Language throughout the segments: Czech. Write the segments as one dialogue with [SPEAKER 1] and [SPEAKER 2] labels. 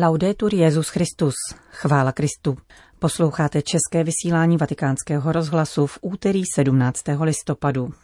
[SPEAKER 1] Laudetur Jezus Christus, chvála Kristu. Posloucháte české vysílání Vatikánského rozhlasu v úterý 17. listopadu.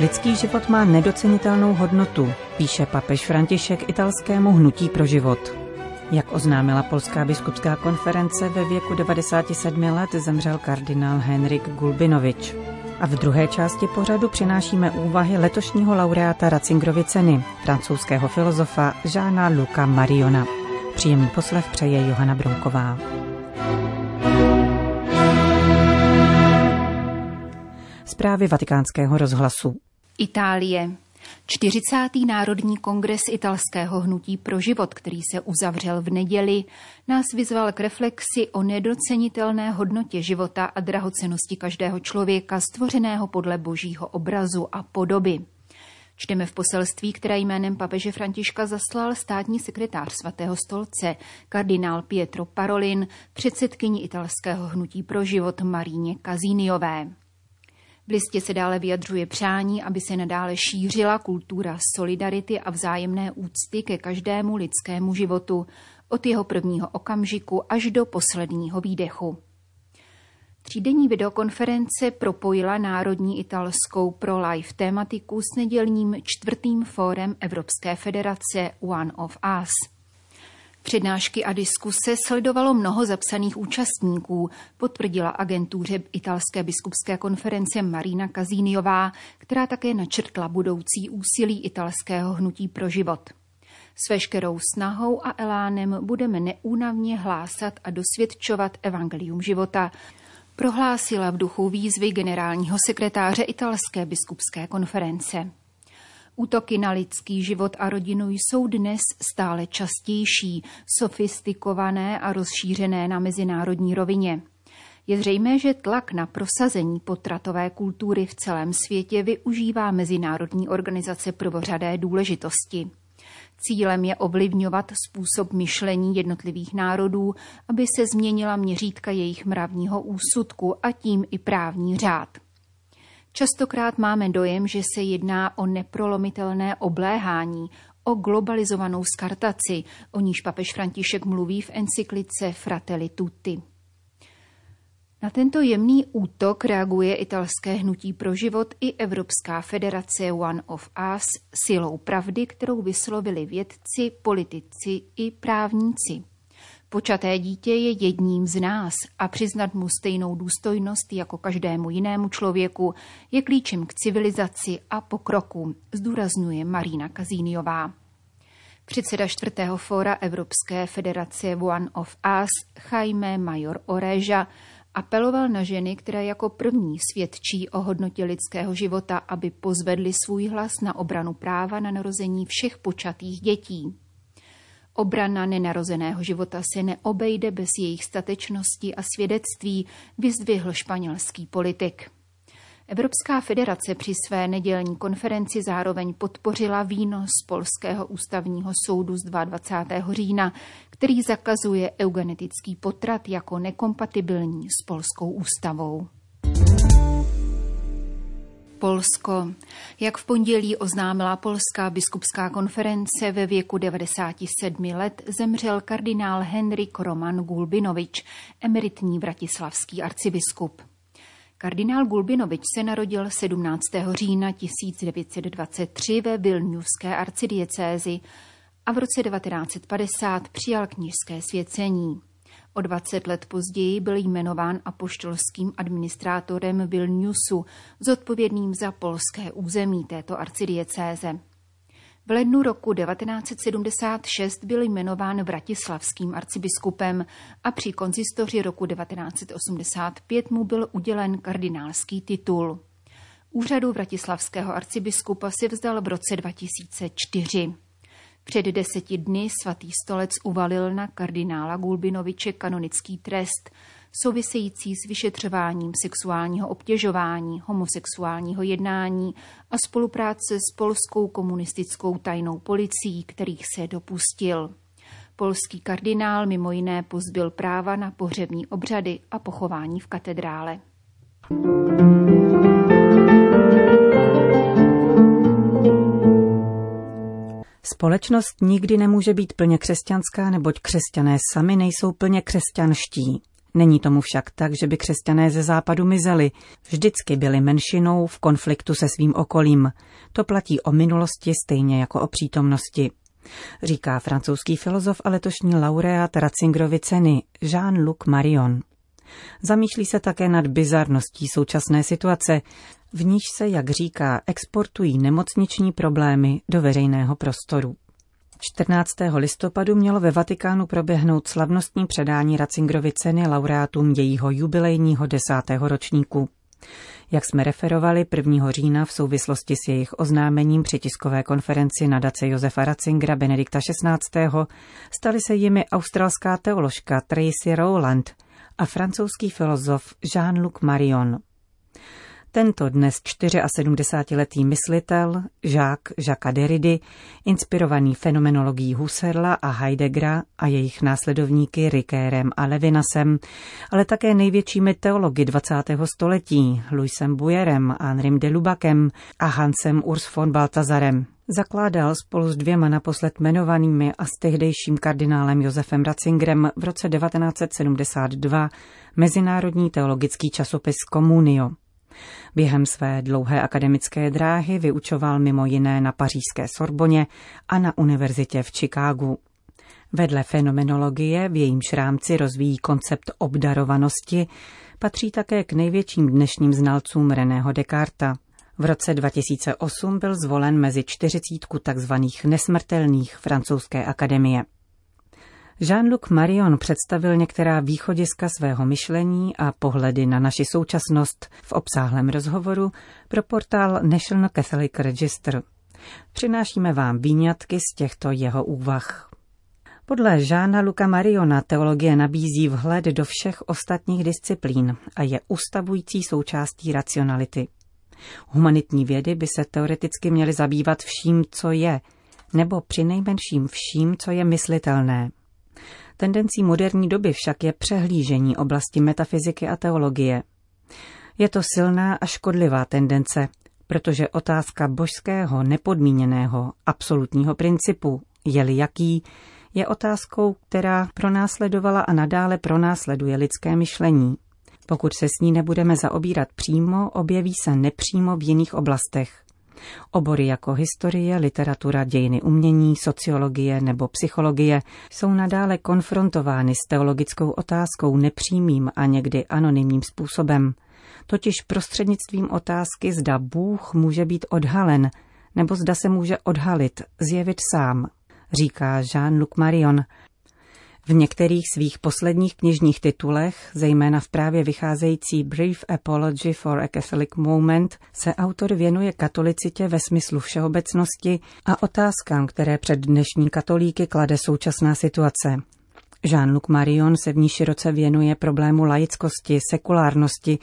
[SPEAKER 1] Lidský život má nedocenitelnou hodnotu, píše papež František italskému hnutí pro život. Jak oznámila Polská biskupská konference, ve věku 97 let zemřel kardinál Henrik Gulbinovič. A v druhé části pořadu přinášíme úvahy letošního laureáta Ratzingerovy ceny, francouzského filozofa Žána Luca Mariona. Příjemný poslech přeje Johana Bronková. Zprávy vatikánského rozhlasu.
[SPEAKER 2] Itálie. 40. Národní kongres italského hnutí pro život, který se uzavřel v neděli, nás vyzval k reflexi o nedocenitelné hodnotě života a drahocenosti každého člověka stvořeného podle božího obrazu a podoby. Čteme v poselství, které jménem papeže Františka zaslal státní sekretář svatého stolce, kardinál Pietro Parolin, předsedkyni italského hnutí pro život Maríně Kazíniové. V listě se dále vyjadřuje přání, aby se nadále šířila kultura solidarity a vzájemné úcty ke každému lidskému životu, od jeho prvního okamžiku až do posledního výdechu. Třídenní videokonference propojila Národní italskou pro-life tématiku s nedělním čtvrtým fórem Evropské federace One of Us – Přednášky a diskuse sledovalo mnoho zapsaných účastníků, potvrdila agentuře italské biskupské konference Marina Kazíniová, která také načrtla budoucí úsilí italského hnutí pro život. S veškerou snahou a elánem budeme neúnavně hlásat a dosvědčovat evangelium života, prohlásila v duchu výzvy generálního sekretáře italské biskupské konference. Útoky na lidský život a rodinu jsou dnes stále častější, sofistikované a rozšířené na mezinárodní rovině. Je zřejmé, že tlak na prosazení potratové kultury v celém světě využívá Mezinárodní organizace prvořadé důležitosti. Cílem je ovlivňovat způsob myšlení jednotlivých národů, aby se změnila měřítka jejich mravního úsudku a tím i právní řád. Častokrát máme dojem, že se jedná o neprolomitelné obléhání, o globalizovanou skartaci, o níž papež František mluví v encyklice Fratelli Tutti. Na tento jemný útok reaguje italské hnutí pro život i Evropská federace One of Us silou pravdy, kterou vyslovili vědci, politici i právníci. Počaté dítě je jedním z nás a přiznat mu stejnou důstojnost jako každému jinému člověku je klíčem k civilizaci a pokroku, zdůrazňuje Marína Kazíniová. Předseda čtvrtého fóra Evropské federace One of Us, Jaime Major Oreža, apeloval na ženy, které jako první svědčí o hodnotě lidského života, aby pozvedli svůj hlas na obranu práva na narození všech počatých dětí. Obrana nenarozeného života se neobejde bez jejich statečnosti a svědectví, vyzdvihl španělský politik. Evropská federace při své nedělní konferenci zároveň podpořila výnos Polského ústavního soudu z 22. října, který zakazuje eugenetický potrat jako nekompatibilní s polskou ústavou. Polsko. Jak v pondělí oznámila Polská biskupská konference, ve věku 97 let zemřel kardinál Henrik Roman Gulbinovič, emeritní vratislavský arcibiskup. Kardinál Gulbinovič se narodil 17. října 1923 ve Vilniuské arcidiecézi a v roce 1950 přijal kněžské svěcení. O 20 let později byl jmenován apoštolským administrátorem Vilniusu, zodpovědným za polské území této arcidiecéze. V lednu roku 1976 byl jmenován vratislavským arcibiskupem a při konzistoři roku 1985 mu byl udělen kardinálský titul. Úřadu vratislavského arcibiskupa si vzdal v roce 2004. Před deseti dny svatý stolec uvalil na kardinála Gulbinoviče kanonický trest související s vyšetřováním sexuálního obtěžování, homosexuálního jednání a spolupráce s polskou komunistickou tajnou policií, kterých se dopustil. Polský kardinál mimo jiné pozbyl práva na pohřební obřady a pochování v katedrále.
[SPEAKER 1] Společnost nikdy nemůže být plně křesťanská, neboť křesťané sami nejsou plně křesťanští. Není tomu však tak, že by křesťané ze západu mizeli. Vždycky byli menšinou v konfliktu se svým okolím. To platí o minulosti stejně jako o přítomnosti. Říká francouzský filozof a letošní laureát Ratzingerovy ceny Jean-Luc Marion. Zamýšlí se také nad bizarností současné situace, v níž se, jak říká, exportují nemocniční problémy do veřejného prostoru. 14. listopadu mělo ve Vatikánu proběhnout slavnostní předání Ratzingerovy ceny laureátům jejího jubilejního desátého ročníku. Jak jsme referovali 1. října v souvislosti s jejich oznámením při tiskové konferenci nadace Josefa Ratzingera Benedikta XVI. stali se jimi australská teoložka Tracy Rowland a francouzský filozof Jean-Luc Marion. Tento dnes 74-letý myslitel, žák Jacques Derrida, inspirovaný fenomenologií Husserla a Heideggera a jejich následovníky Rickerem a Levinasem, ale také největšími teology 20. století, Louisem Buyerem, Henrym de Lubakem a Hansem Urs von Baltazarem. Zakládal spolu s dvěma naposled jmenovanými a s tehdejším kardinálem Josefem Ratzingerem v roce 1972 Mezinárodní teologický časopis Communio. Během své dlouhé akademické dráhy vyučoval mimo jiné na pařížské Sorboně a na univerzitě v Chicagu. Vedle fenomenologie, v jejímž rámci rozvíjí koncept obdarovanosti, patří také k největším dnešním znalcům Reného Descarta. V roce 2008 byl zvolen mezi čtyřicítku tzv. nesmrtelných francouzské akademie. Jean-Luc Marion představil některá východiska svého myšlení a pohledy na naši současnost v obsáhlém rozhovoru pro portál National Catholic Register. Přinášíme vám výňatky z těchto jeho úvah. Podle Žána Luka Mariona teologie nabízí vhled do všech ostatních disciplín a je ustavující součástí racionality. Humanitní vědy by se teoreticky měly zabývat vším, co je, nebo přinejmenším vším, co je myslitelné. Tendencí moderní doby však je přehlížení oblasti metafyziky a teologie. Je to silná a škodlivá tendence, protože otázka božského nepodmíněného absolutního principu, je-li jaký, je otázkou, která pronásledovala a nadále pronásleduje lidské myšlení. Pokud se s ní nebudeme zaobírat přímo, objeví se nepřímo v jiných oblastech. Obory jako historie, literatura, dějiny umění, sociologie nebo psychologie jsou nadále konfrontovány s teologickou otázkou nepřímým a někdy anonymním způsobem, totiž prostřednictvím otázky, zda Bůh může být odhalen, nebo zda se může odhalit, zjevit sám, říká Jean-Luc Marion, v některých svých posledních knižních titulech, zejména v právě vycházející Brief Apology for a Catholic Moment, se autor věnuje katolicitě ve smyslu všeobecnosti a otázkám, které před dnešní katolíky klade současná situace. Jean-Luc Marion se v ní široce věnuje problému laickosti, sekulárnosti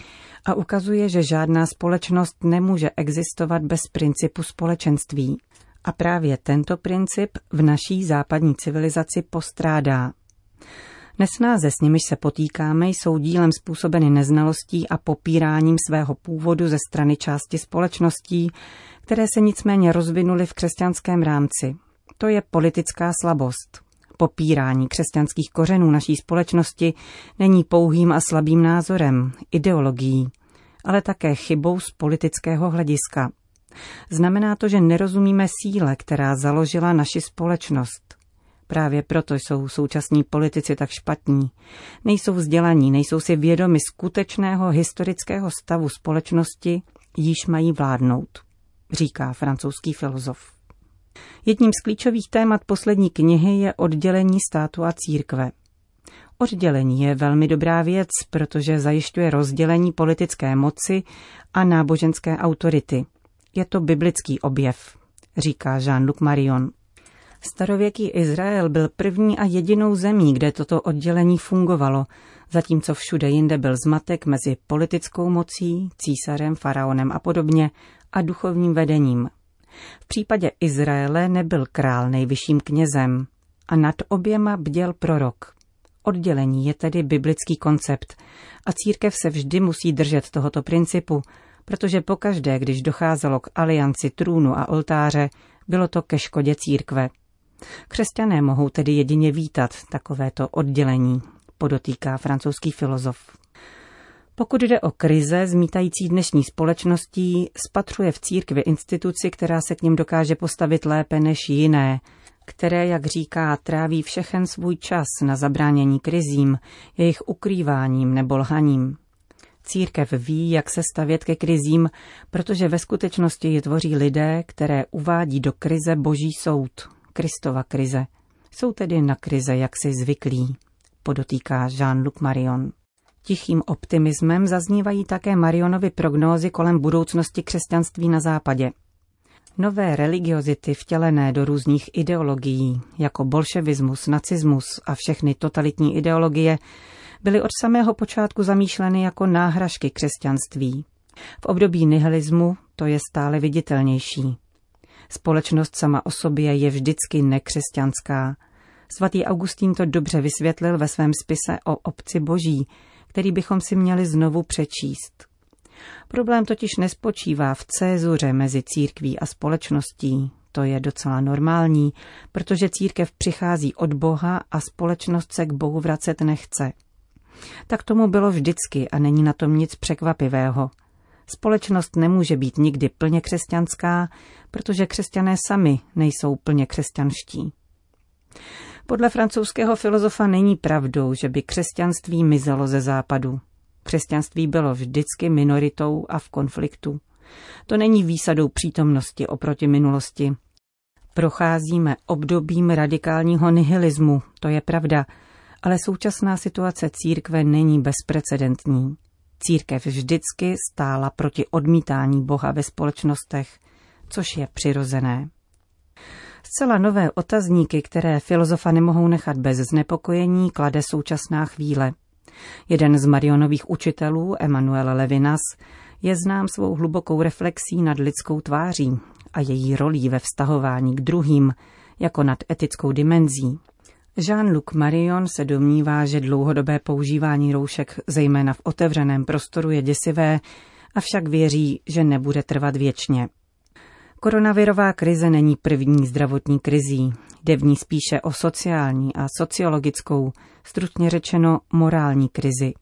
[SPEAKER 1] a ukazuje, že žádná společnost nemůže existovat bez principu společenství. A právě tento princip v naší západní civilizaci postrádá. Nesnáze, s nimiž se potýkáme, jsou dílem způsobeny neznalostí a popíráním svého původu ze strany části společností, které se nicméně rozvinuly v křesťanském rámci. To je politická slabost. Popírání křesťanských kořenů naší společnosti není pouhým a slabým názorem, ideologií, ale také chybou z politického hlediska. Znamená to, že nerozumíme síle, která založila naši společnost. Právě proto jsou současní politici tak špatní. Nejsou vzdělaní, nejsou si vědomi skutečného historického stavu společnosti, již mají vládnout, říká francouzský filozof. Jedním z klíčových témat poslední knihy je oddělení státu a církve. Oddělení je velmi dobrá věc, protože zajišťuje rozdělení politické moci a náboženské autority. Je to biblický objev, říká Jean-Luc Marion. Starověký Izrael byl první a jedinou zemí, kde toto oddělení fungovalo, zatímco všude jinde byl zmatek mezi politickou mocí, císařem, faraonem a podobně a duchovním vedením. V případě Izraele nebyl král nejvyšším knězem a nad oběma bděl prorok. Oddělení je tedy biblický koncept a církev se vždy musí držet tohoto principu, protože pokaždé, když docházelo k alianci trůnu a oltáře, bylo to ke škodě církve. Křesťané mohou tedy jedině vítat takovéto oddělení, podotýká francouzský filozof. Pokud jde o krize zmítající dnešní společností, spatřuje v církvi instituci, která se k ním dokáže postavit lépe než jiné, které, jak říká, tráví všechen svůj čas na zabránění krizím, jejich ukrýváním nebo lhaním. Církev ví, jak se stavět ke krizím, protože ve skutečnosti je tvoří lidé, které uvádí do krize boží soud, Kristova krize. Jsou tedy na krize jaksi zvyklí, podotýká Jean-Luc Marion. Tichým optimismem zaznívají také Marionovy prognózy kolem budoucnosti křesťanství na západě. Nové religiozity vtělené do různých ideologií, jako bolševismus, nacismus a všechny totalitní ideologie, byly od samého počátku zamýšleny jako náhražky křesťanství. V období nihilismu to je stále viditelnější. Společnost sama o sobě je vždycky nekřesťanská. Svatý Augustín to dobře vysvětlil ve svém spise o obci boží, který bychom si měli znovu přečíst. Problém totiž nespočívá v cézuře mezi církví a společností. To je docela normální, protože církev přichází od Boha a společnost se k Bohu vracet nechce. Tak tomu bylo vždycky a není na tom nic překvapivého. Společnost nemůže být nikdy plně křesťanská, protože křesťané sami nejsou plně křesťanští. Podle francouzského filozofa není pravdou, že by křesťanství mizelo ze západu. Křesťanství bylo vždycky minoritou a v konfliktu. To není výsadou přítomnosti oproti minulosti. Procházíme obdobím radikálního nihilismu, to je pravda, ale současná situace církve není bezprecedentní. Církev vždycky stála proti odmítání Boha ve společnostech, což je přirozené. Zcela nové otazníky, které filozofa nemohou nechat bez znepokojení, klade současná chvíle. Jeden z Marionových učitelů, Emanuel Levinas, je znám svou hlubokou reflexí nad lidskou tváří a její rolí ve vztahování k druhým, jako nad etickou dimenzí. Jean-Luc Marion se domnívá, že dlouhodobé používání roušek, zejména v otevřeném prostoru, je děsivé, avšak věří, že nebude trvat věčně. Koronavirová krize není první zdravotní krizí. Jde v ní spíše o sociální a sociologickou, stručně řečeno morální krizi.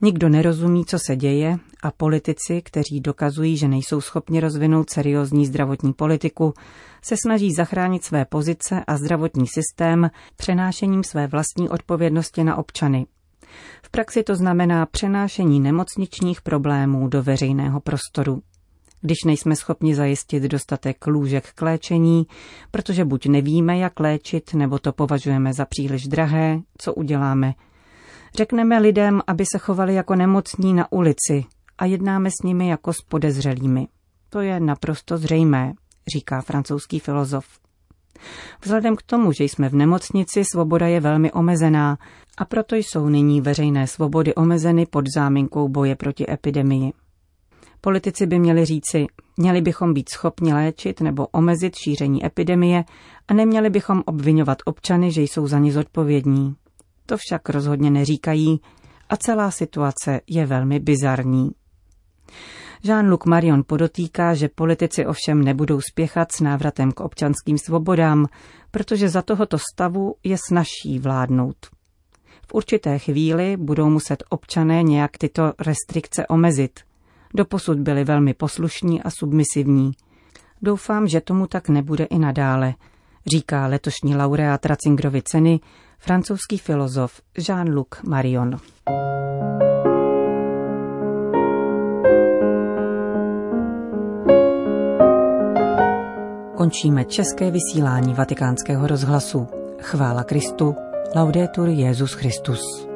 [SPEAKER 1] Nikdo nerozumí, co se děje a politici, kteří dokazují, že nejsou schopni rozvinout seriózní zdravotní politiku, se snaží zachránit své pozice a zdravotní systém přenášením své vlastní odpovědnosti na občany. V praxi to znamená přenášení nemocničních problémů do veřejného prostoru když nejsme schopni zajistit dostatek lůžek k léčení, protože buď nevíme, jak léčit, nebo to považujeme za příliš drahé, co uděláme. Řekneme lidem, aby se chovali jako nemocní na ulici a jednáme s nimi jako s podezřelými. To je naprosto zřejmé, říká francouzský filozof. Vzhledem k tomu, že jsme v nemocnici, svoboda je velmi omezená a proto jsou nyní veřejné svobody omezeny pod záminkou boje proti epidemii. Politici by měli říci, měli bychom být schopni léčit nebo omezit šíření epidemie a neměli bychom obvinovat občany, že jsou za ně zodpovědní. To však rozhodně neříkají a celá situace je velmi bizarní. Jean-Luc Marion podotýká, že politici ovšem nebudou spěchat s návratem k občanským svobodám, protože za tohoto stavu je snažší vládnout. V určité chvíli budou muset občané nějak tyto restrikce omezit – Doposud byli velmi poslušní a submisivní. Doufám, že tomu tak nebude i nadále, říká letošní laureát Ratzingerovy ceny, francouzský filozof Jean-Luc Marion. Končíme české vysílání vatikánského rozhlasu. Chvála Kristu. Laudetur Jezus Christus.